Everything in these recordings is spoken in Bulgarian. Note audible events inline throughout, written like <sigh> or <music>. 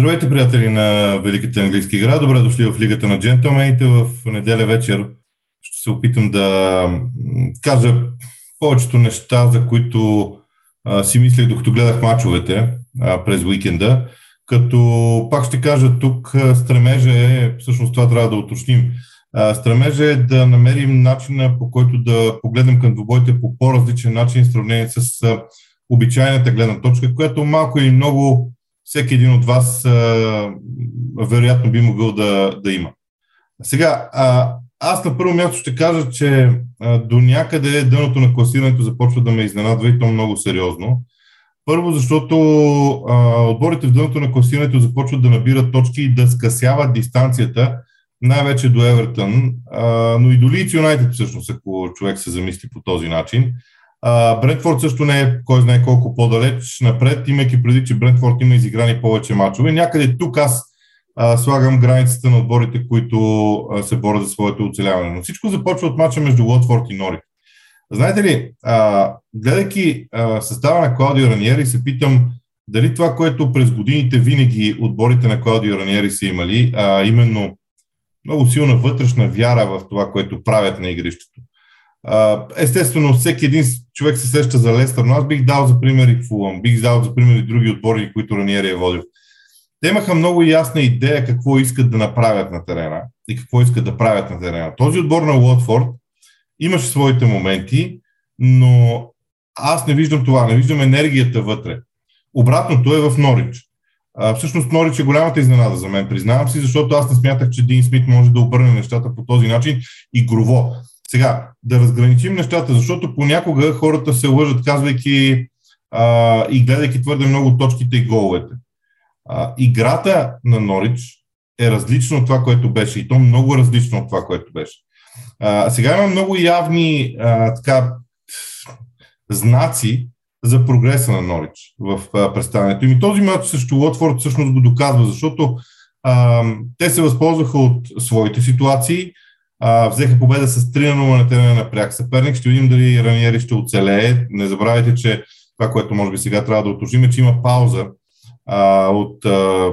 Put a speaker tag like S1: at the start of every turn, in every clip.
S1: Здравейте, приятели на Великата английска игра. Добре дошли в Лигата на джентълмените. В неделя вечер ще се опитам да кажа повечето неща, за които а, си мислех докато гледах мачовете а, през уикенда. Като пак ще кажа тук, стремежа е, всъщност това трябва да уточним, стремежа е да намерим начина по който да погледнем към двубойте по по-различен начин в сравнение с обичайната гледна точка, която малко или много всеки един от вас а, вероятно би могъл да, да има. Сега, а, аз на първо място ще кажа, че а, до някъде дъното на класирането започва да ме изненадва и то много сериозно. Първо, защото а, отборите в дъното на класирането започват да набират точки и да скъсяват дистанцията, най-вече до Евертън, а, но и до Лиц Юнайтед всъщност, ако човек се замисли по този начин. Брентфорд също не е кой знае колко по-далеч напред, имайки преди, че Брентфорд има изиграни повече мачове. Някъде тук аз а, слагам границата на отборите, които а, се борят за своето оцеляване. Но всичко започва от мача между Уотфорд и Норик. Знаете ли, а, гледайки а, състава на Клаудио Раниери, се питам дали това, което през годините винаги отборите на Клаудио Раниери са имали, а именно много силна вътрешна вяра в това, което правят на игрището. Естествено, всеки един човек се сеща за Лестър, но аз бих дал за пример и Фулъм, бих дал за пример и други отбори, които Раниери е водил. Те имаха много ясна идея какво искат да направят на терена и какво искат да правят на терена. Този отбор на Уотфорд имаше своите моменти, но аз не виждам това, не виждам енергията вътре. Обратното е в Норич. А, всъщност Норич е голямата изненада за мен, признавам си, защото аз не смятах, че Дин Смит може да обърне нещата по този начин игрово. Сега, да разграничим нещата, защото понякога хората се лъжат, казвайки а, и гледайки твърде много точките и головете. А, играта на Норич е различна от това, което беше. И то много различно от това, което беше. А, сега има много явни а, така, знаци за прогреса на Норич в а, представянето. И този матч срещу Лотфорд всъщност го доказва, защото а, те се възползваха от своите ситуации, взеха победа с 3 на 0 на терена на пряк съперник. Ще видим дали Раниери ще оцелее. Не забравяйте, че това, което може би сега трябва да уточним, е, че има пауза а, от а,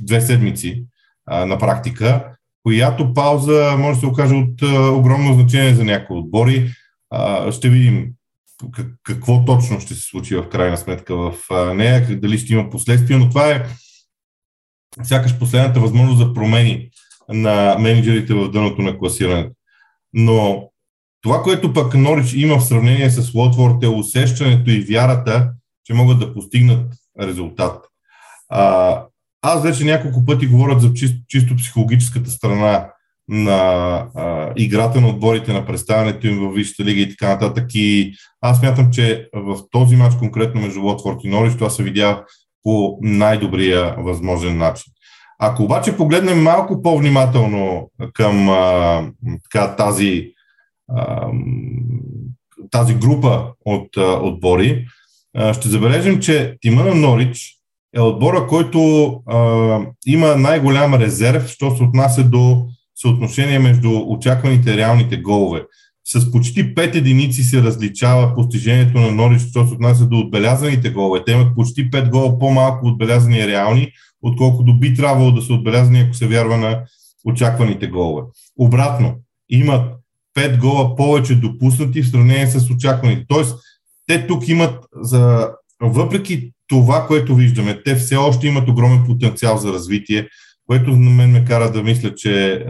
S1: две седмици а, на практика, която пауза може да се окаже от а, огромно значение за някои отбори. А, ще видим какво точно ще се случи в крайна сметка в нея, дали ще има последствия, но това е сякаш последната възможност за промени на менеджерите в дъното на класирането. Но това, което пък Норич има в сравнение с Лотворд е усещането и вярата, че могат да постигнат резултат. А, аз вече няколко пъти говорят за чисто, чисто психологическата страна на а, играта на отборите, на представянето им в Висшата лига и така нататък. И аз мятам, че в този матч конкретно между Лотфорд и Норич това се видя по най-добрия възможен начин. Ако обаче погледнем малко по-внимателно към а, така, тази, а, тази група от а, отбори, а, ще забележим, че тима на Норич е отбора, който а, има най-голям резерв, що се отнася до съотношение между очакваните и реалните голове. С почти 5 единици се различава постижението на Норич, що се отнася до отбелязаните голове. Те имат почти 5 гола по-малко отбелязани реални, отколкото би трябвало да се отбелязани, ако се вярва на очакваните голове. Обратно, имат 5 гола повече допуснати в сравнение с очакваните. Тоест, те тук имат, за, въпреки това, което виждаме, те все още имат огромен потенциал за развитие, което на мен ме кара да мисля, че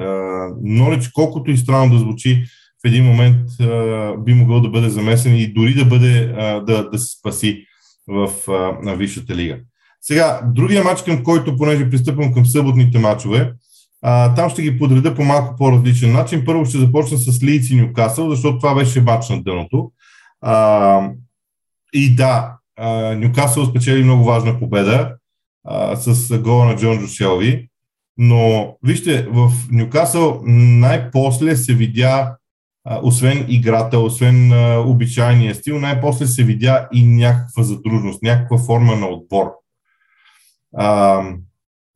S1: Норич, колкото и странно да звучи, в един момент а, би могъл да бъде замесен и дори да бъде а, да, да се спаси в а, на Висшата лига. Сега, другия матч, към който, понеже пристъпвам към съботните матчове, а, там ще ги подреда по малко по-различен начин. Първо ще започна с Лиц и Нюкасъл, защото това беше матч на дъното. А, и да, Нюкасъл спечели много важна победа а, с гола на Джон Джошелви. Но вижте, в Нюкасъл най-после се видя, а, освен играта, освен а, обичайния стил, най-после се видя и някаква задружност, някаква форма на отбор. А,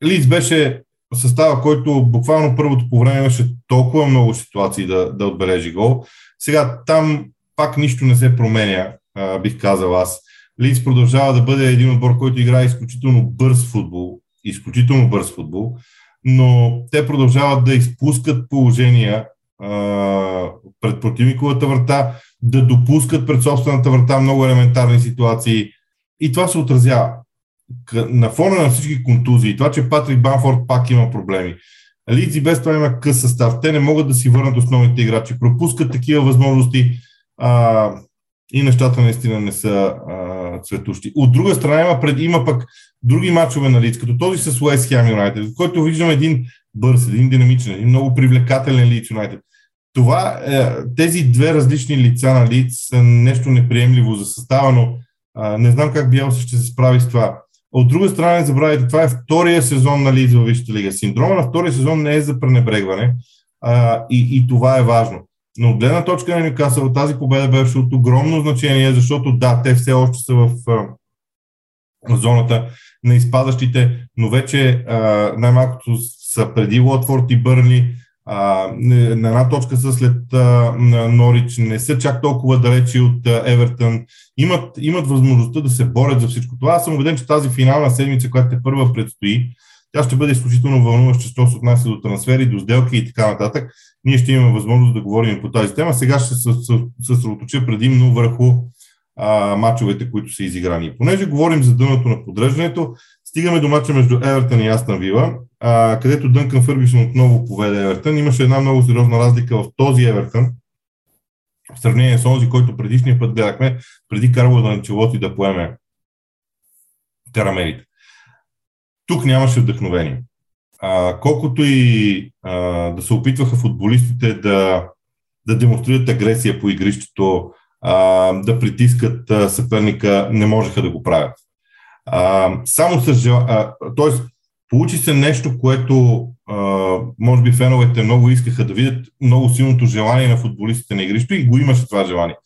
S1: Лиц беше състава, който буквално първото по време имаше толкова много ситуации да, да отбележи гол. Сега там пак нищо не се променя, а, бих казал аз. Лиц продължава да бъде един отбор, който играе изключително бърз футбол изключително бърз футбол, но те продължават да изпускат положения а, пред противниковата врата, да допускат пред собствената врата много елементарни ситуации и това се отразява. На фона на всички контузии, това, че Патрик Банфорд пак има проблеми, Лидзи без това има къс състав. Те не могат да си върнат основните играчи. Пропускат такива възможности а, и нещата наистина не са а, цветущи. От друга страна има, пред, има пък други матчове на Лидс, като този с Уест Хем Юнайтед, в който виждам един бърз, един динамичен, един много привлекателен Лидс Юнайтед. Това, е, тези две различни лица на Лидс са нещо неприемливо за състава, но а, не знам как Биелса ще се справи с това. От друга страна, не забравяйте, това е втория сезон на Лидс във Висшата лига. Синдрома на втория сезон не е за пренебрегване а, и, и това е важно. Но от гледна точка на Нюкасъл тази победа беше от огромно значение, защото да, те все още са в а, зоната на изпадащите, но вече а, най-малкото са преди Лотфорд и Бърли, а, на една точка са след а, Норич, не са чак толкова далечи от а, Евертън, имат, имат възможността да се борят за всичко това. Аз съм убеден, че тази финална седмица, която те първа предстои, тя ще бъде изключително вълнуваща, що се отнася до трансфери, до сделки и така нататък. Ние ще имаме възможност да говорим по тази тема. Сега ще се съсредоточа предимно върху а, мачовете, които са изиграни. Понеже говорим за дъното на подреждането, стигаме до мача между Евертън и Астан Вила, а, където Дънкан Фъргюсон отново поведе Евертън. Имаше една много сериозна разлика в този Евертън, в сравнение с този, който предишния път гледахме, преди Карло да Начелоти да поеме карамелите. Тук нямаше вдъхновение. А, колкото и а, да се опитваха футболистите да, да демонстрират агресия по игрището, а, да притискат а, съперника, не можеха да го правят. А, само с. Тоест, получи се нещо, което а, може би феновете много искаха да видят много силното желание на футболистите на игрището и го имаше това желание.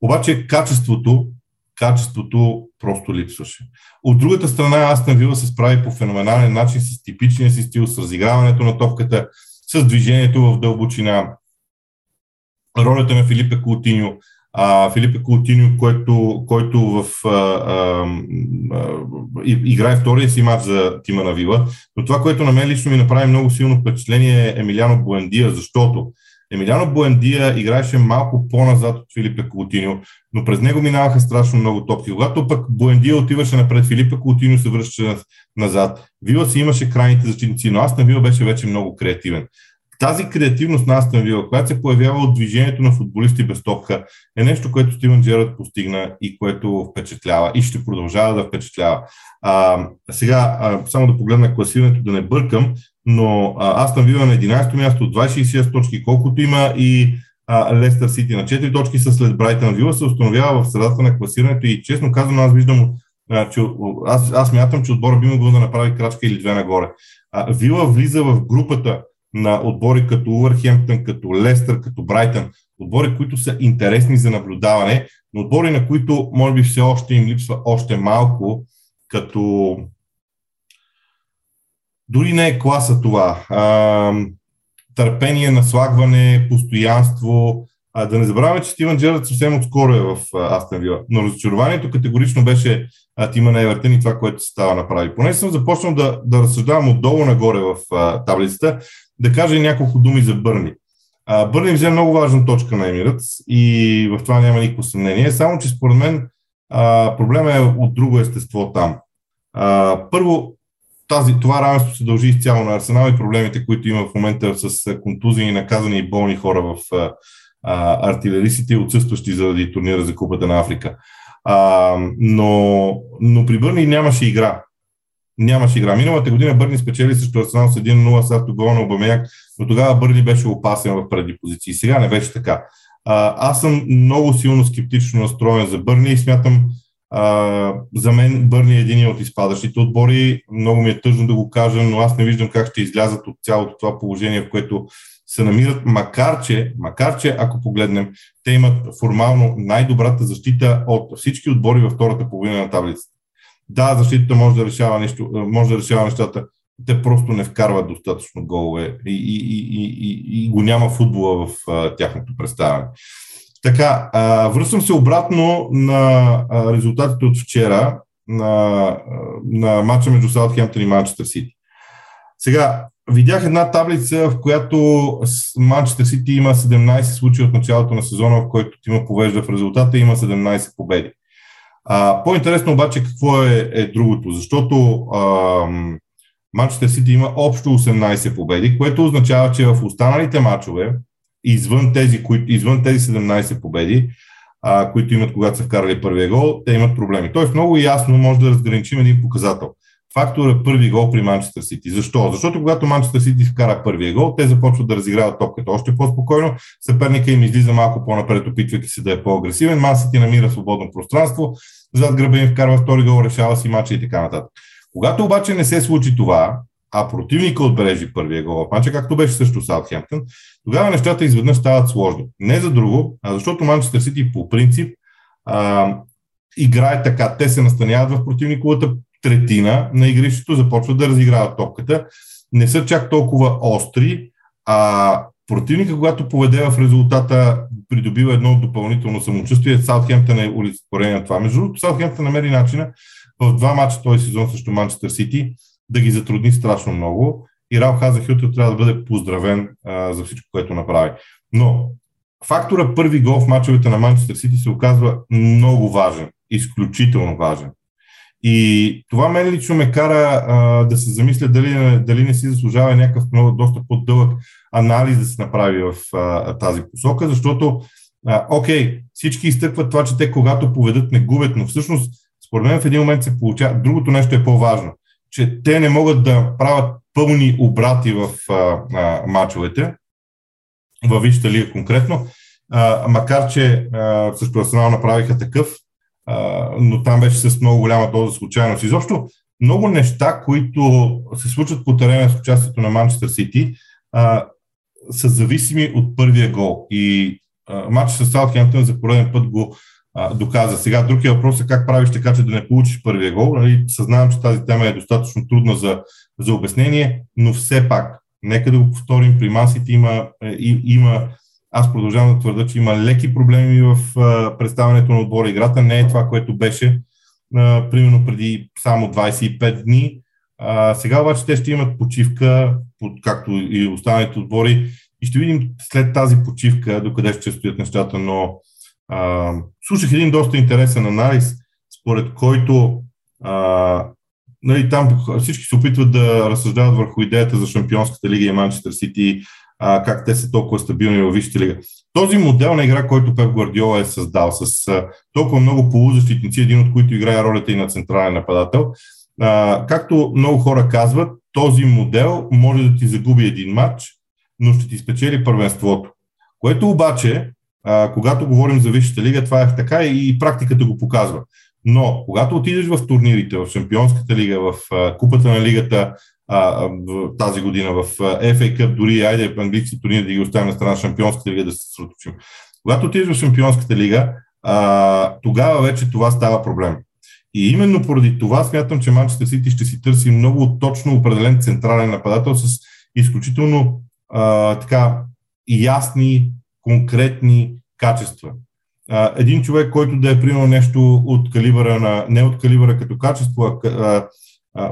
S1: Обаче качеството качеството просто липсваше. От другата страна, Астан Вила се справи по феноменален начин с типичния си стил, с разиграването на топката, с движението в дълбочина, ролята на Филипе Култиньо, а, Филипе Култиньо, който, който в, а, а, играе втория си матч за тима на Вила. Но това, което на мен лично ми направи много силно впечатление е Емилиано Буендия, защото Емилиано Буендия играеше малко по-назад от Филипе Култиньо, но през него минаваха страшно много топки. Когато пък Буендия отиваше напред, Филипе Култиньо се връщаше назад. Вила си имаше крайните защитници, но аз на Вила беше вече много креативен. Тази креативност на Астан Вила, която се появява от движението на футболисти без топка, е нещо, което Стивен Джерард постигна и което впечатлява и ще продължава да впечатлява. А, сега, а, само да погледна класирането, да не бъркам, но Астан Вила на 11-то място от 26 точки, колкото има и Лестър Сити на 4 точки са след Брайтън Вила, се установява в средата на класирането и честно казано аз виждам, а, че, аз, аз мятам, че отбора би могъл да направи крачка или две нагоре. А, Вила влиза в групата на отбори като Увърхемптън, като Лестър, като Брайтън, отбори, които са интересни за наблюдаване, но отбори, на които може би все още им липсва още малко, като дори не е класа това. А, търпение, наслагване, постоянство. А, да не забравяме, че Стивен Джерард съвсем отскоро е в Астен Вила. Но разочарованието категорично беше а, тима на Евертън и това, което се става направи. Поне съм започнал да, да разсъждавам отдолу нагоре в а, таблицата, да кажа няколко думи за Бърни. А, Бърни взе много важна точка на Емирът и в това няма никакво съмнение. Само, че според мен а, проблема е от друго естество там. А, първо, тази, това равенство се дължи изцяло на Арсенал и проблемите, които има в момента с контузии, наказани и болни хора в а, артилеристите, отсъстващи заради турнира за Купата на Африка. А, но, но при Бърни нямаше игра. Нямаше игра. Миналата година Бърни спечели срещу Арсенал с 1-0 с автогол на Обамяк, но тогава Бърни беше опасен в преди позиции. Сега не беше така. А, аз съм много силно скептично настроен за Бърни и смятам, а, за мен Бърни е един от изпадащите отбори. Много ми е тъжно да го кажа, но аз не виждам как ще излязат от цялото това положение, в което се намират, макар че, макар че, ако погледнем, те имат формално най-добрата защита от всички отбори във втората половина на таблицата. Да, защитата може да решава, нещо, може да решава нещата, те просто не вкарват достатъчно голове и, и, и, и, и го няма футбола в а, тяхното представяне. Така, а, връщам се обратно на а, резултатите от вчера на, на матча между Саутхемптън и Манчестър Сити. Сега, видях една таблица, в която Манчестър Сити има 17 случаи от началото на сезона, в който има повежда в резултата и има 17 победи. А, по-интересно обаче какво е, е другото, защото Манчестър Сити има общо 18 победи, което означава, че в останалите матчове, извън тези, кои, извън тези 17 победи, а, които имат когато са вкарали първия гол, те имат проблеми. Тоест много ясно може да разграничим един показател. Фактор е първи гол при Манчестър Сити. Защо? Защото когато Манчестър Сити вкара първия гол, те започват да разиграват топката още по-спокойно, съперника им излиза малко по-напред, опитвайки се да е по-агресивен, Ман Сити намира свободно пространство, зад гръба им вкарва втори гол, решава си мача и така нататък. Когато обаче не се случи това, а противника отбележи първия гол в мача, както беше също Саутхемптън, тогава нещата изведнъж стават сложни. Не за друго, а защото Манчестър Сити по принцип а, играе така. Те се настаняват в противниковата третина на игрището, започват да разиграват топката. Не са чак толкова остри, а противника, когато поведе в резултата, придобива едно допълнително самочувствие. Саутхемптън е олицетворение на това. Между другото, Саутхемптън намери начина в два мача този сезон срещу Манчестър Сити да ги затрудни страшно много и Рал Хазахютър трябва да бъде поздравен а, за всичко, което направи. Но фактора първи гол в мачовете на Манчестър Сити се оказва много важен, изключително важен. И това мен лично ме кара а, да се замисля дали, дали не си заслужава някакъв много, доста по-дълъг анализ да се направи в а, тази посока, защото, а, окей, всички изтъкват това, че те когато поведат не губят, но всъщност, според мен в един момент се получава, другото нещо е по-важно, че те не могат да правят пълни обрати в а, а, мачовете, във Висшата лига конкретно, а, макар че а, също Арсенал направиха такъв, но там беше с много голяма доза случайност. Изобщо много неща, които се случват по терена с участието на Манчестър Сити, са зависими от първия гол. И матч с Саутхемптън за пореден път го а, доказа. Сега другия въпрос е как правиш така, че да не получиш първия гол. Нали? Съзнавам, че тази тема е достатъчно трудна за, за обяснение, но все пак, нека да го повторим, при Мансите има, е, има аз продължавам да твърда, че има леки проблеми в представянето на отбора. Играта не е това, което беше примерно преди само 25 дни. А, сега обаче те ще имат почивка, както и останалите отбори. И ще видим след тази почивка докъде ще стоят нещата, но а, слушах един доста интересен анализ, според който а, нали, там всички се опитват да разсъждават върху идеята за Шампионската лига и Манчестър Сити а, как те са толкова стабилни във Висшата лига. Този модел на игра, който Пеп Гвардиола е създал с а, толкова много полузащитници, един от които играе ролята и на централен нападател, а, както много хора казват, този модел може да ти загуби един матч, но ще ти спечели първенството. Което обаче, а, когато говорим за Висшата лига, това е така и, практиката го показва. Но когато отидеш в турнирите, в Шампионската лига, в а, Купата на лигата, а, тази година в FA Cup, дори айде английски турнир да ги оставим на страна Шампионската лига да се съсредоточим. Когато отидеш в Шампионската лига, а, тогава вече това става проблем. И именно поради това смятам, че Манчестър Сити ще си търси много точно определен централен нападател с изключително а, така ясни, конкретни качества. А, един човек, който да е приемал нещо от калибъра на, не от калибъра като качество, а,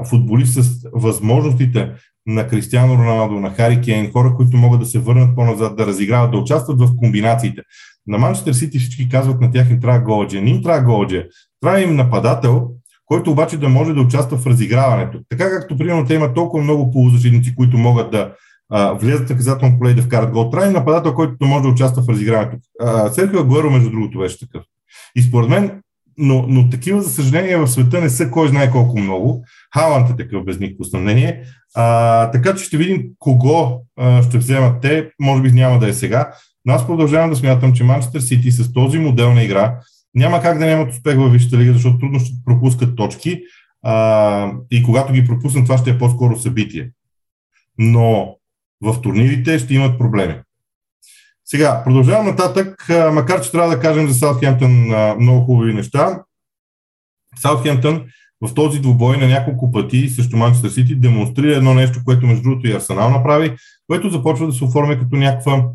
S1: футболист с възможностите на Кристиано Роналдо, на Хари Кейн, хора, които могат да се върнат по-назад, да разиграват, да участват в комбинациите. На Манчестър Сити всички казват на тях им трябва голджи. Не им трябва голджи. Трябва им нападател, който обаче да може да участва в разиграването. Така както, примерно, те имат толкова много полузащитници, които могат да а, влезат в наказателно поле и да вкарат гол. Трябва им нападател, който може да участва в разиграването. Серхио Агуеро, между другото, беше такъв. И според мен но, но такива, за съжаление, в света не са кой знае колко много. Халанд е такъв без никакво съмнение. А, така че ще видим кого а, ще вземат те. Може би няма да е сега. Но аз продължавам да смятам, че Манчестър Сити с този модел на игра няма как да нямат успех във Висшата лига, защото трудно ще пропускат точки. А, и когато ги пропуснат, това ще е по-скоро събитие. Но в турнирите ще имат проблеми. Сега, продължавам нататък, макар че трябва да кажем за Саутхемптън много хубави неща. Саутхемптън в този двубой на няколко пъти срещу Манчестър Сити демонстрира едно нещо, което между другото и Арсенал направи, което започва да се оформя като някаква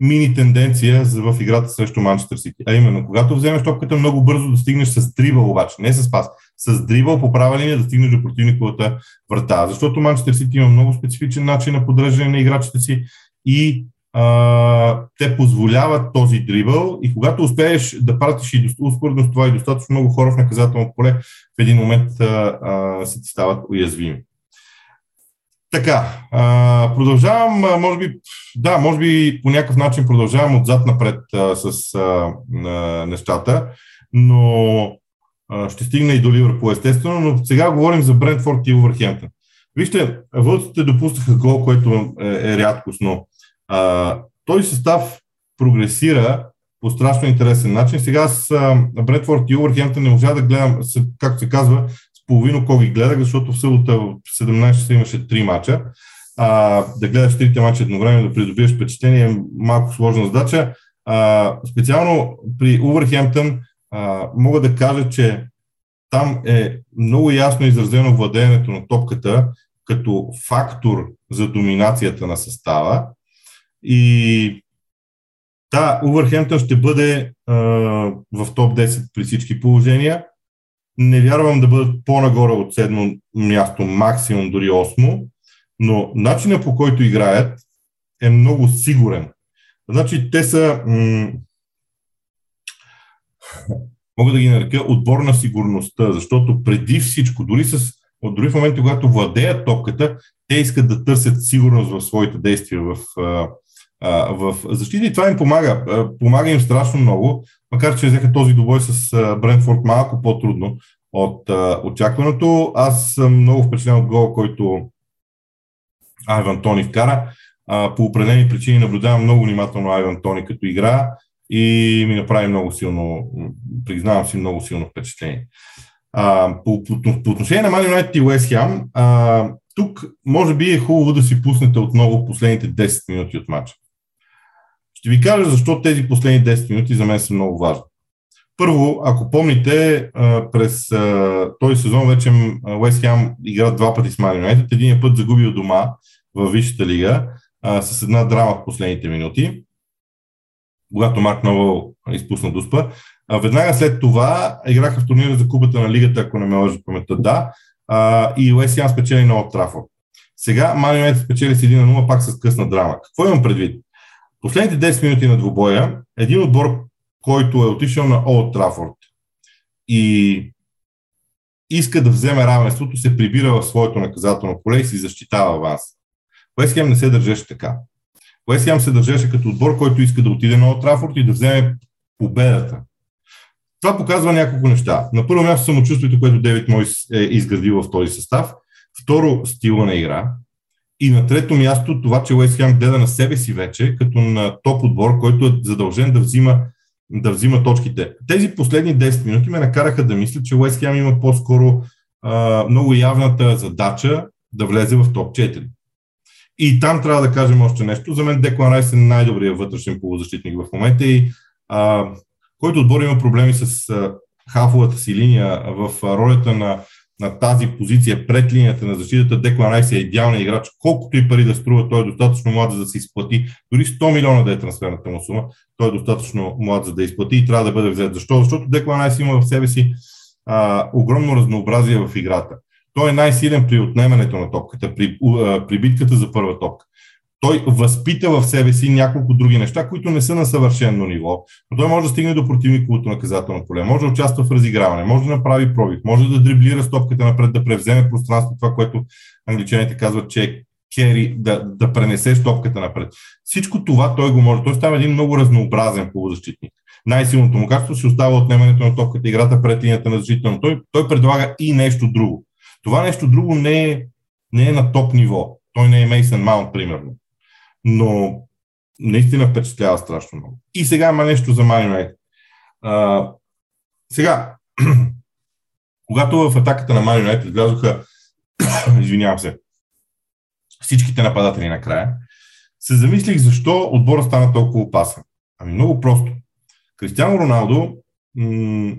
S1: мини тенденция в играта срещу Манчестър Сити. А именно, когато вземеш топката, много бързо да стигнеш с дрибъл обаче, не с пас, с дрибъл по права линия да стигнеш до противниковата врата. Защото Манчестър Сити има много специфичен начин на подреждане на играчите си и а, те позволяват този дрибъл и когато успееш да пратиш и успоредно с това и достатъчно много хора в наказателно поле, в един момент а, а, се ти стават уязвими. Така, а, продължавам, а, може би, да, може би по някакъв начин продължавам отзад напред с а, а, нещата, но а, ще стигна и до Ливърпул естествено, но сега говорим за Брентфорд и Увърхемптън. Вижте, вълците допуснаха гол, което е, е рядкостно. А, този състав прогресира по страшно интересен начин. Сега с Бредфорд и Увърхемптън не можа да гледам, както се казва, с половино кого ги гледах, защото в събота в 17 часа имаше три мача. А, да гледаш трите мача едновременно, да придобиеш впечатление е малко сложна задача. А, специално при Увърхемптън мога да кажа, че там е много ясно изразено владеенето на топката като фактор за доминацията на състава и да, Увърхемптън ще бъде а, в топ 10 при всички положения. Не вярвам да бъдат по-нагоре от седмо място, максимум дори 8, но начинът по който играят е много сигурен. Значи те са, м- мога да ги нарека отбор на сигурността, защото преди всичко, дори, с, дори в момента, когато владеят топката, те искат да търсят сигурност в своите действия в, в защита и това им помага. Помага им страшно много, макар че взеха този добой с Брентфорд малко по-трудно от очакваното. Аз съм много впечатлен от гол, който Айван Тони вкара. По определени причини наблюдавам много внимателно Айван Тони като игра и ми направи много силно, признавам си, много силно впечатление. по, по, по отношение на Man United и West Ham, тук може би е хубаво да си пуснете отново последните 10 минути от матча. Ще ви кажа защо тези последни 10 минути за мен са много важни. Първо, ако помните, през този сезон вече Уест Хем игра два пъти с Марио Юнайтед. Един път загубил дома в Висшата лига с една драма в последните минути, когато Марк Новел изпусна дуспа. Веднага след това играха в турнира за кубата на лигата, ако не ме лъжи паметта, да, и Уест Хем спечели на Олд. Сега Марио Юнайтед спечели с 1 на 0, пак с късна драма. Какво имам предвид? Последните 10 минути на двубоя, един отбор, който е отишъл на Олд Трафорд и иска да вземе равенството, се прибира в своето наказателно поле и си защитава вас. Уестхем не се държеше така. Уестхем се държеше като отбор, който иска да отиде на Олд Трафорд и да вземе победата. Това показва няколко неща. На първо място самочувствието, което Девид Мойс е изградил в този състав. Второ, стила на игра. И на трето място това, че Уест Хем гледа на себе си вече, като на топ отбор, който е задължен да взима, да взима точките. Тези последни 10 минути ме накараха да мисля, че Уест Хем има по-скоро а, много явната задача да влезе в топ 4. И там трябва да кажем още нещо. За мен Деклан Райс е най-добрият вътрешен полузащитник в момента и а, който отбор има проблеми с а, хафовата си линия в ролята на на тази позиция пред линията на защитата, Деклан Райс е идеалният играч. Колкото и пари да струва, той е достатъчно млад за да се изплати. Дори 100 милиона да е трансферната му сума, той е достатъчно млад за да изплати и трябва да бъде взет. Защо? Защото Деклан Райс има в себе си а, огромно разнообразие в играта. Той е най-силен при отнемането на топката, при, а, при битката за първа топка той възпита в себе си няколко други неща, които не са на съвършено ниво, но той може да стигне до противниковото наказателно поле, може да участва в разиграване, може да направи пробив, може да дриблира стопката напред, да превземе пространство, това, което англичаните казват, че е кери, да, да пренесеш топката напред. Всичко това той го може. Той става един много разнообразен полузащитник. Най-силното му качество си остава отнемането на топката, играта пред линията на защита, но той, той предлага и нещо друго. Това нещо друго не е, не е на топ ниво. Той не е Мейсън Маунт, примерно но наистина впечатлява страшно много. И сега има нещо за Man United. сега, <clears throat> когато в атаката на Man United влязоха, извинявам се, всичките нападатели накрая, се замислих защо отбора стана толкова опасен. Ами много просто. Кристиано Роналдо м-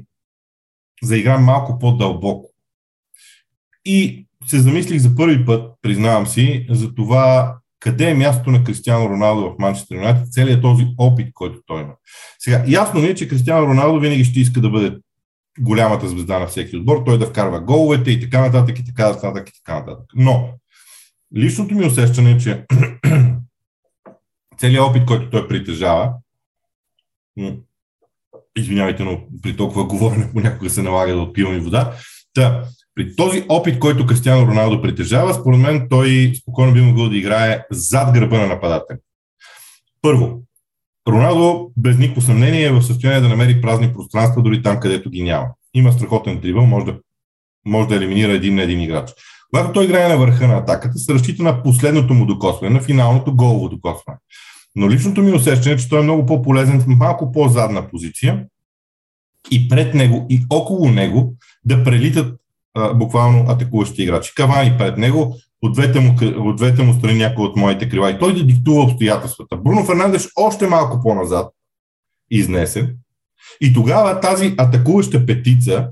S1: заигра малко по-дълбоко. И се замислих за първи път, признавам си, за това къде е мястото на Кристиано Роналдо в Манчестър Юнайтед, целият този опит, който той има. Сега, ясно ми е, че Кристиано Роналдо винаги ще иска да бъде голямата звезда на всеки отбор, той да вкарва головете и така нататък, и така нататък, и така нататък. Но, личното ми усещане е, че <clears throat> целият опит, който той притежава, извинявайте, но при толкова говорене понякога се налага да отпивам и вода, Та, при този опит, който Кристиано Роналдо притежава, според мен той спокойно би могъл да играе зад гърба на нападател. Първо, Роналдо без никакво съмнение е в състояние да намери празни пространства, дори там, където ги няма. Има страхотен дрибъл, може да, може да елиминира един на един играч. Когато той играе на върха на атаката, се разчита на последното му докосване, на финалното голово докосване. Но личното ми усещане е, че той е много по-полезен в малко по-задна позиция и пред него и около него да прелитат буквално атакуващи играчи. Кавани пред него, от двете, му, от двете му страни някой от моите крила и той да диктува обстоятелствата. Бруно Фернандеш още малко по-назад, изнесен. И тогава тази атакуваща петица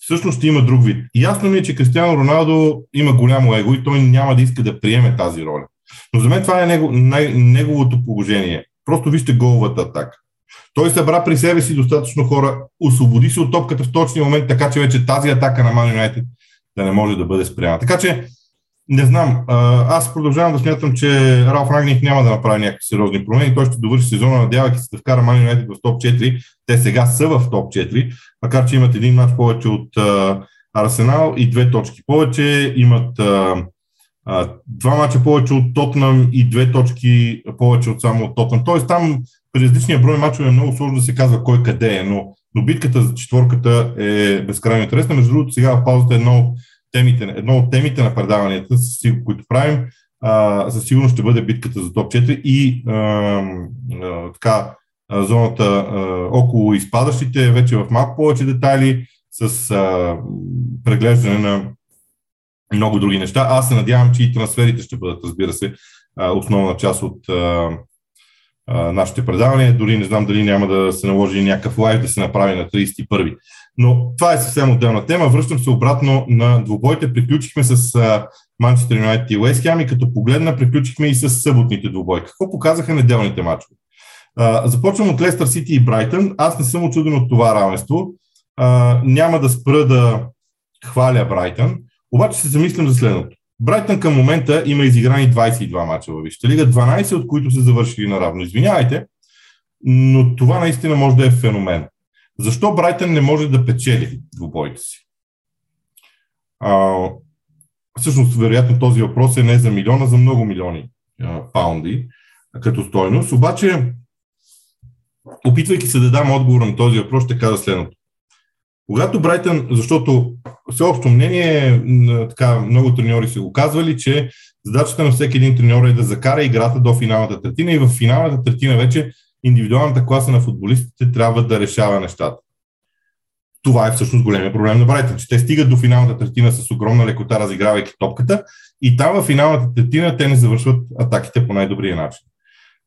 S1: всъщност има друг вид. Ясно ми е, че Кристиано Роналдо има голямо его и той няма да иска да приеме тази роля. Но за мен това е него, най- неговото положение. Просто вижте головата атака. Той събра при себе си достатъчно хора, освободи се от топката в точния момент, така че вече тази атака на Man United да не може да бъде спряна. Така че, не знам, аз продължавам да смятам, че Ралф Рагник няма да направи някакви сериозни промени. Той ще довърши сезона, надявайки се да вкара Man United в топ 4. Те сега са в топ 4, макар че имат един матч повече от Арсенал и две точки повече. Имат два мача повече от Тотнам и две точки повече от само от Тотнам. Тоест там при различния брой мачове е много сложно да се казва кой къде е, но, но битката за четворката е безкрайно интересна. Между другото, сега в паузата е едно от темите, едно от темите на предаванията, които правим, а, със сигурност ще бъде битката за топ 4 и а, а, така, зоната а, около изпадащите, вече в малко повече детайли, с а, преглеждане на много други неща. Аз се надявам, че и трансферите ще бъдат, разбира се, основна част от а, нашите предавания. Дори не знам дали няма да се наложи някакъв лайв да се направи на 31. Но това е съвсем отделна тема. Връщам се обратно на двубойте. Приключихме с Манчестър Юнайтед и Уест и като погледна, приключихме и с съботните двубой. Какво показаха неделните матчове? започвам от Лестър Сити и Брайтън. Аз не съм очуден от това равенство. Няма да спра да хваля Брайтън, обаче се замислям за следното. Брайтън към момента има изиграни 22 мача във Висшата лига, 12 от които са завършили наравно. Извинявайте, но това наистина може да е феномен. Защо Брайтън не може да печели двубоите си? А, всъщност, вероятно, този въпрос е не за милиона, за много милиони а, паунди като стойност. Обаче, опитвайки се да дам отговор на този въпрос, ще кажа следното. Когато Брайтън, защото всеобщо мнение, така много треньори са го казвали, че задачата на всеки един треньор е да закара играта до финалната третина и в финалната третина вече индивидуалната класа на футболистите трябва да решава нещата. Това е всъщност големия проблем на Брайтън, че те стигат до финалната третина с огромна лекота, разигравайки топката и там в финалната третина те не завършват атаките по най-добрия начин.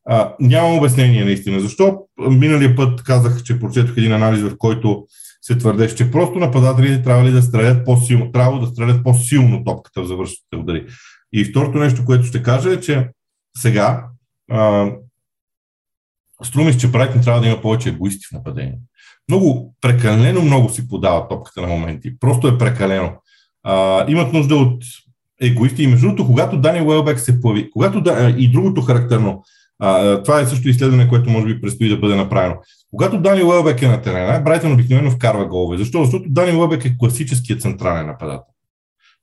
S1: А, нямам обяснение наистина. Защо? Миналия път казах, че прочетох един анализ, в който се твърдеше, че просто нападателите трябва ли да стрелят по-силно, трябва да стрелят по-силно топката в завършващите удари. И второто нещо, което ще кажа е, че сега струмиш, че Брайтън трябва да има повече егоисти в нападение. Много, прекалено много си подава топката на моменти. Просто е прекалено. А, имат нужда от егоисти. И между другото, когато Дани Уелбек се появи, когато и другото характерно, а, това е също изследване, което може би предстои да бъде направено. Когато Дани Уелбек е на терена, Брайтън обикновено вкарва голове. Защо? Защото Дани Уелбек е класическият централен нападател.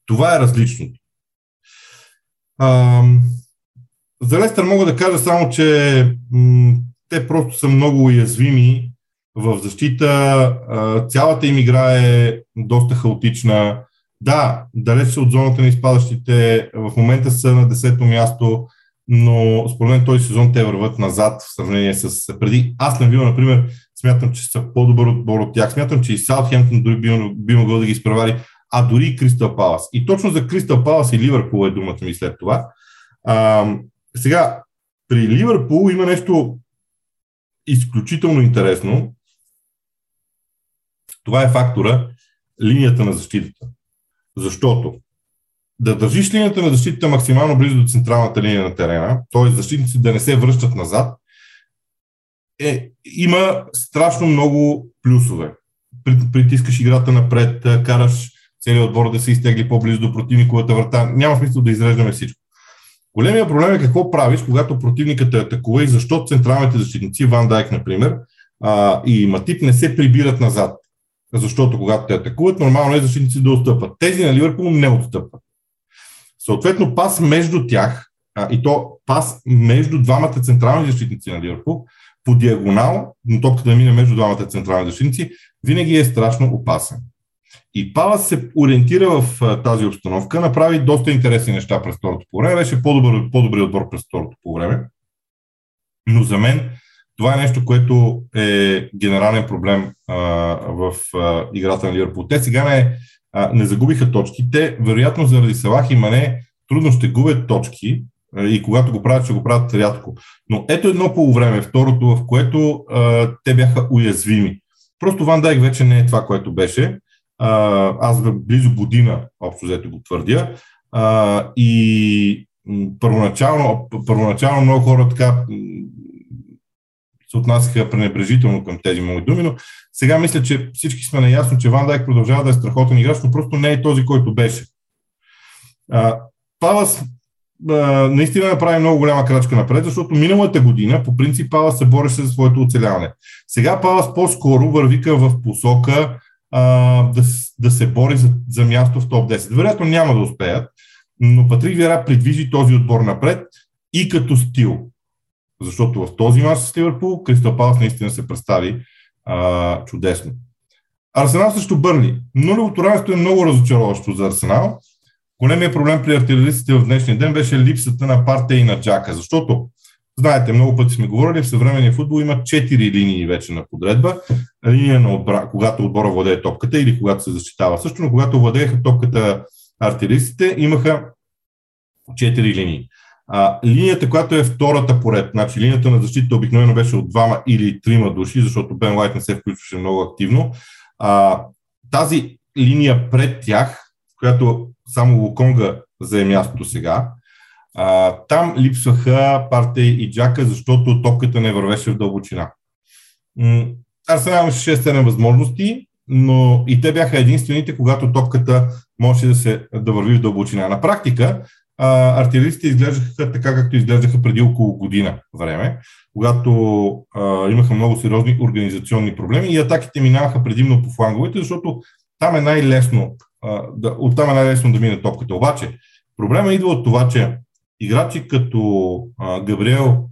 S1: Това е различното. А, за Лестър мога да кажа само, че м- те просто са много уязвими в защита. А, цялата им игра е доста хаотична. Да, далеч са от зоната на изпадащите. В момента са на 10-то място но според мен този сезон те върват назад в сравнение с преди. Аз на Вила, например, смятам, че са по-добър отбор от тях. Смятам, че и Саутхемптон дори би, би могъл да ги изпревари, а дори и Кристал Палас. И точно за Кристал Палас и Ливърпул е думата ми след това. А, сега, при Ливърпул има нещо изключително интересно. Това е фактора линията на защитата. Защото да държиш линията на защитата максимално близо до централната линия на терена, т.е. защитници да не се връщат назад, е, има страшно много плюсове. Притискаш играта напред, караш целият отбор да се изтегли по-близо до противниковата врата. Няма смисъл да изреждаме всичко. Големия проблем е какво правиш, когато противникът те атакува и защо централните защитници, Ван Дайк, например, а, и Матип не се прибират назад. Защото когато те атакуват, нормално е защитници да отстъпват. Тези на Ливърпул не отстъпват. Съответно, пас между тях, а, и то пас между двамата централни защитници на Ливърпул, по диагонал, но топката да мине между двамата централни защитници, винаги е страшно опасен. И Палас се ориентира в а, тази обстановка, направи доста интересни неща през второто по време, беше по-добър, по-добри отбор през второто по време. Но за мен това е нещо, което е генерален проблем а, в а, играта на Ливърпул. Те сега не, а, не загубиха точки. Те, вероятно, заради Салах и Мане, трудно ще губят точки а, и когато го правят, ще го правят рядко. Но ето едно полувреме, второто, в което а, те бяха уязвими. Просто Ван Дайк вече не е това, което беше. А, аз близо година, общо взето го твърдя. А, и първоначално, първоначално много хора така се отнасяха пренебрежително към тези мои думи, но сега мисля, че всички сме наясно, че Ван Дайк продължава да е страхотен играч, но просто не е този, който беше. А, Палас а, наистина направи много голяма крачка напред, защото миналата година по принцип Палас се бореше за своето оцеляване. Сега Палас по-скоро вървика в посока а, да, да се бори за, за място в топ 10. Вероятно няма да успеят, но Патрик Вера придвижи този отбор напред и като стил. Защото в този мач с Ливърпул Кристал Палас наистина се представи а, чудесно. Арсенал също Бърни. Нулевото равенство е много разочароващо за Арсенал. Големият проблем при артилеристите в днешния ден беше липсата на партия и на Джака, защото Знаете, много пъти сме говорили, в съвременния футбол има четири линии вече на подредба. Линия на отбра, когато отбора владее топката или когато се защитава също, но когато владееха топката артилеристите, имаха четири линии. А, линията, която е втората поред, значи линията на защита обикновено беше от двама или трима души, защото Бен Лайт не се включваше много активно. А, тази линия пред тях, която само Луконга зае мястото сега, а, там липсваха Парте и Джака, защото топката не вървеше в дълбочина. Арсенал имаше 6-7 възможности, но и те бяха единствените, когато топката можеше да, се, да върви в дълбочина. На практика, а, артилеристите изглеждаха така, както изглеждаха преди около година време, когато а, имаха много сериозни организационни проблеми и атаките минаваха предимно по фланговете, защото там е най-лесно, да, оттам е най-лесно да мине топката. Обаче, проблема идва от това, че играчи като а, Габриел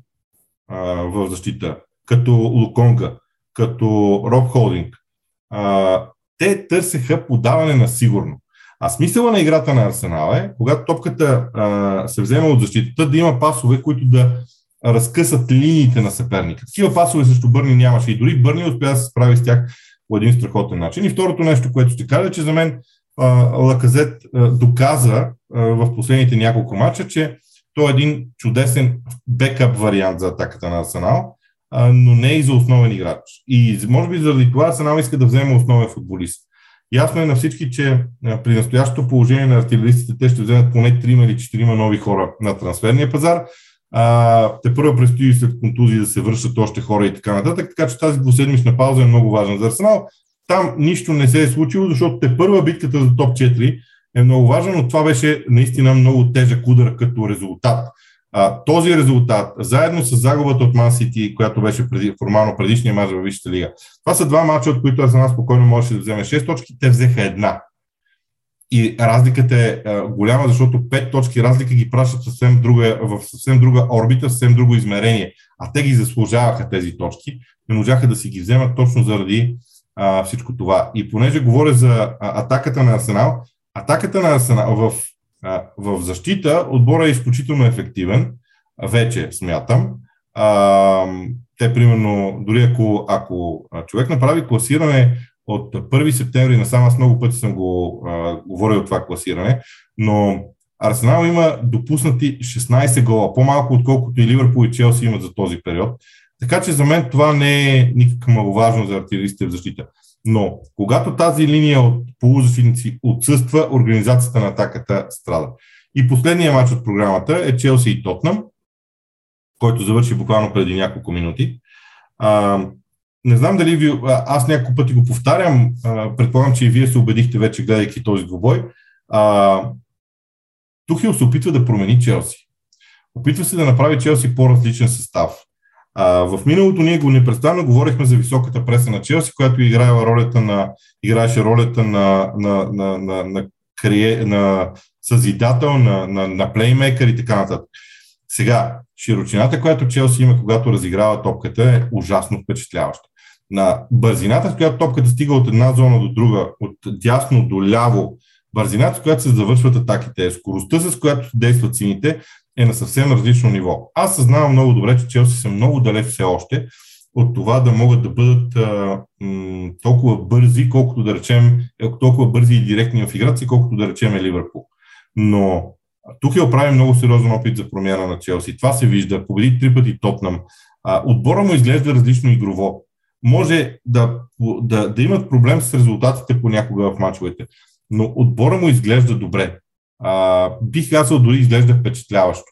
S1: а, в защита, като Луконга, като Роб Холдинг, а, те търсеха подаване на сигурно. А смисъла на играта на Арсенал е, когато топката а, се взема от защитата, да има пасове, които да разкъсат линиите на съперника. Такива пасове също Бърни нямаше и дори Бърни успя да се справи с тях по един страхотен начин. И второто нещо, което ще кажа, че за мен а, Лаказет а, доказа а, в последните няколко мача, че той е един чудесен бекъп вариант за атаката на Арсенал, а, но не и за основен играч. И може би заради това Арсенал иска да вземе основен футболист. Ясно е на всички, че при настоящото положение на артилеристите те ще вземат поне 3 или 4 нови хора на трансферния пазар. А, те първо предстои след контузии да се връщат още хора и така нататък, така че тази двуседмична пауза е много важна за Арсенал. Там нищо не се е случило, защото те първа битката за топ 4 е много важна, но това беше наистина много тежък удар като резултат. А, този резултат, заедно с загубата от Ман Сити, която беше преди, формално предишния мач във Висшата лига, това са два мача, от които Арсенал спокойно можеше да вземе 6 точки, те взеха една. И разликата е голяма, защото 5 точки разлика ги пращат съвсем друга, в съвсем друга орбита, съвсем друго измерение. А те ги заслужаваха тези точки, не можаха да си ги вземат точно заради а, всичко това. И понеже говоря за а, атаката на Арсенал, атаката на Арсенал в в защита отбора е изключително ефективен, вече смятам. Те, примерно, дори ако, ако човек направи класиране от 1 септември насам, аз много пъти съм го а, говорил това класиране, но Арсенал има допуснати 16 гола, по-малко отколкото и Ливърпул и Челси имат за този период. Така че за мен това не е никак маловажно за артилеристите в защита. Но когато тази линия от полузащитници отсъства, организацията на атаката страда. И последния матч от програмата е Челси и Тотнам, който завърши буквално преди няколко минути. А, не знам дали ви, аз няколко пъти го повтарям, а, предполагам, че и вие се убедихте вече, гледайки този двубой. А, Тухил се опитва да промени Челси. Опитва се да направи Челси по-различен състав. А, в миналото ние го непрестанно говорихме за високата преса на Челси, която играела ролята на, играеше ролята на, на, на, на, на, крие, на съзидател, на, на, на плеймейкър и така нататък. Сега, широчината, която Челси има, когато разиграва топката, е ужасно впечатляваща. На бързината, с която топката стига от една зона до друга, от дясно до ляво, бързината, с която се завършват атаките, скоростта, с която действат сините, е на съвсем различно ниво. Аз съзнавам много добре, че Челси са много далеч все още от това да могат да бъдат а, м, толкова бързи, колкото да речем, е, толкова бързи и директни в играта си, колкото да речем е Ливърпул. Но тук е оправи много сериозен опит за промяна на Челси. Това се вижда. Победи три пъти Тотнам. А, отбора му изглежда различно игрово. Може да, да, да имат проблем с резултатите понякога в мачовете, но отбора му изглежда добре а, бих казал дори изглежда впечатляващо.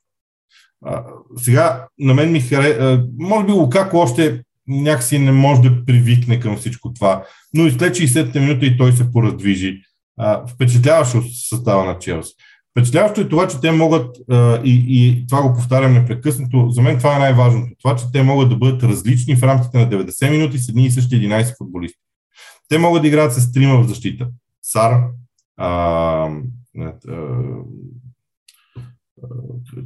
S1: А, сега, на мен ми харе... може би Лукако още някакси не може да привикне към всичко това, но и след 60-та минута и той се пораздвижи. А, впечатляващо състава на Челси. Впечатляващо е това, че те могат, и, и това го повтарям непрекъснато, за мен това е най-важното, това, че те могат да бъдат различни в рамките на 90 минути с едни и същи 11 футболисти. Те могат да играят с трима в защита. Сар,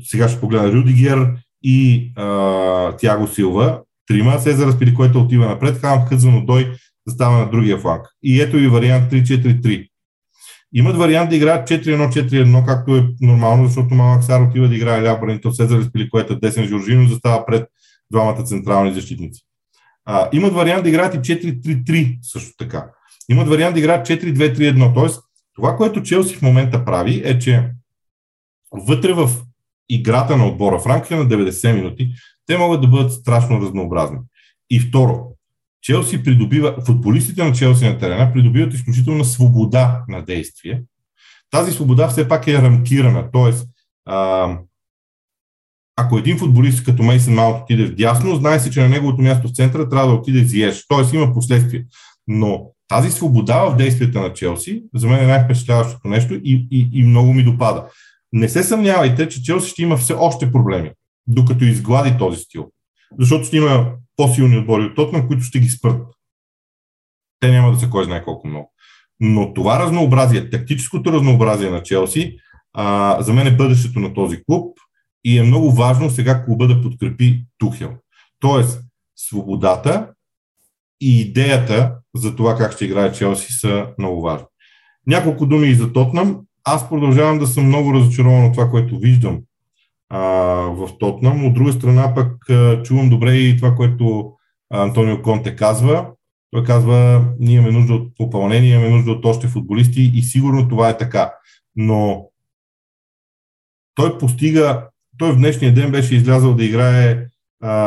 S1: сега ще погледна Рюдигер и а, Тяго Силва, трима, Сезар което отива напред, Хам Хъдзано Дой да става на другия фланг. И ето и вариант 3-4-3. Имат вариант да играят 4-1-4-1, както е нормално, защото Малак Сар отива да играе ляв бранител, Сезар което е десен Жоржино, застава пред двамата централни защитници. А, имат вариант да играят и 4-3-3 също така. Имат вариант да играят 4-2-3-1, т.е. Това, което Челси в момента прави, е, че вътре в играта на отбора, в рамките на 90 минути, те могат да бъдат страшно разнообразни. И второ, Челси придобива, футболистите на Челси на терена придобиват изключителна свобода на действие. Тази свобода все пак е рамкирана, т.е. ако един футболист като Мейсън Маунт отиде в дясно, знае се, че на неговото място в центъра трябва да отиде Зиеш, т.е. има последствия. Но тази свобода в действията на Челси, за мен е най-впечатляващото нещо и, и, и много ми допада. Не се съмнявайте, че Челси ще има все още проблеми, докато изглади този стил. Защото ще има по-силни отбори от Тотнам, които ще ги спрат. Те няма да са кой знае колко много. Но това разнообразие, тактическото разнообразие на Челси, а, за мен е бъдещето на този клуб и е много важно сега клуба да подкрепи Тухел. Тоест, свободата и идеята за това как ще играе Челси са много важни. Няколко думи и за Тотнам. Аз продължавам да съм много разочарован от това, което виждам а, в Тотнам. От друга страна пък а, чувам добре и това, което Антонио Конте казва. Той казва, ние имаме нужда от попълнение, имаме нужда от още футболисти и сигурно това е така. Но той постига, той в днешния ден беше излязъл да играе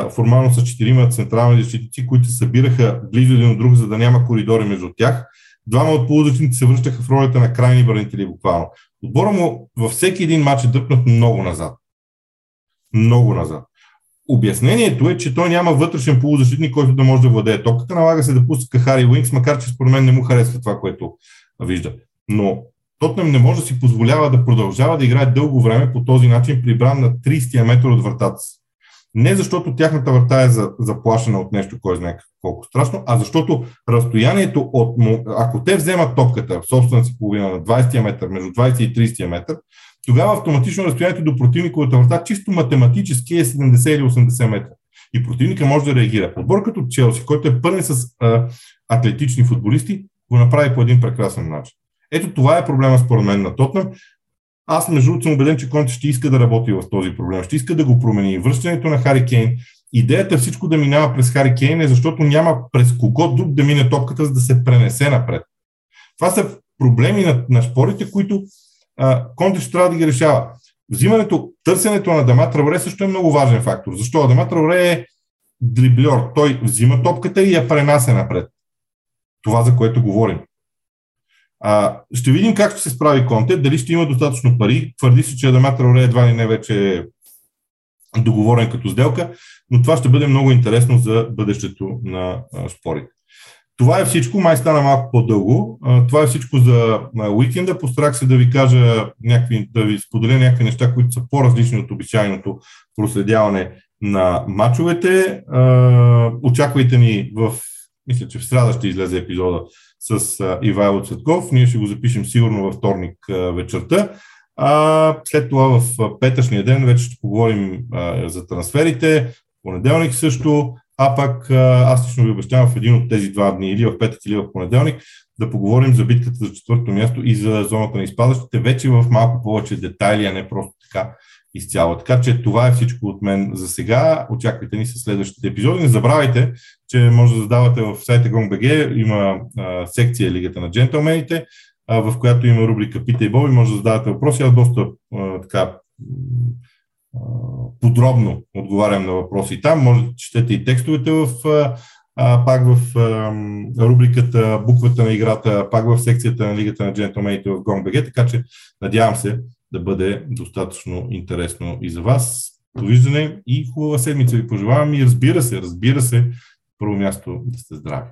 S1: формално с четирима централни защитници, които събираха близо един от друг, за да няма коридори между тях. Двама от полузащитници се връщаха в ролята на крайни бранители буквално. Отбора му във всеки един матч е дръпнат много назад. Много назад. Обяснението е, че той няма вътрешен полузащитник, който да може да владее топката. Налага се да пуска Хари Уинкс, макар че според мен не му харесва това, което вижда. Но Тотнем не може да си позволява да продължава да играе дълго време по този начин, прибран на 30 метър от вратата си. Не защото тяхната врата е заплашена от нещо, кой знае колко страшно, а защото разстоянието от... Ако те вземат топката в собствената си половина на 20 метър, между 20 и 30 метър, тогава автоматично разстоянието до противниковата врата чисто математически е 70 или 80 метра. И противника може да реагира. Отбор като Челси, който е пълен с а, атлетични футболисти, го направи по един прекрасен начин. Ето това е проблема според мен на Тотнам. Аз, между другото, съм убеден, че Конте ще иска да работи в този проблем, ще иска да го промени. Връщането на Хари Кейн, идеята всичко да минава през Хари Кейн е защото няма през кого друг да мине топката, за да се пренесе напред. Това са проблеми на, на спорите, които а, Конте ще трябва да ги решава. Взимането, търсенето на Дама Травре също е много важен фактор. Защо? Дама Травре е дриблер. Той взима топката и я пренася напред. това, за което говорим. А, ще видим как ще се справи Конте, дали ще има достатъчно пари. Твърди се, че Адамат Траоре едва ли не вече е договорен като сделка, но това ще бъде много интересно за бъдещето на а, спорите. Това е всичко, май стана малко по-дълго. Това е всичко за уикенда. Постарах се да ви кажа някакви, да ви споделя някакви неща, които са по-различни от обичайното проследяване на матчовете. Очаквайте ни в, мисля, че в среда ще излезе епизода с Ивайло Цветков. Ние ще го запишем сигурно във вторник вечерта. А, след това в петъчния ден вече ще поговорим а, за трансферите. Понеделник също. А пак аз лично ви обещавам в един от тези два дни, или в петък, или в понеделник, да поговорим за битката за четвърто място и за зоната на изпадащите, вече в малко повече детайли, а не просто така изцяло. Така че това е всичко от мен за сега. Очаквайте ни с следващите епизоди. Не забравяйте, че може да задавате в сайта GongBG, има а, секция Лигата на джентълмените, а, в която има рубрика Питай Боби, може да задавате въпроси. Аз доста а, така подробно отговарям на въпроси там. Може да четете и текстовете в, а, пак в а, рубриката Буквата на играта, пак в секцията на Лигата на джентлмените в GongBG, така че надявам се да бъде достатъчно интересно и за вас. Довиждане и хубава седмица ви пожелавам и разбира се, разбира се, първо място да сте здрави.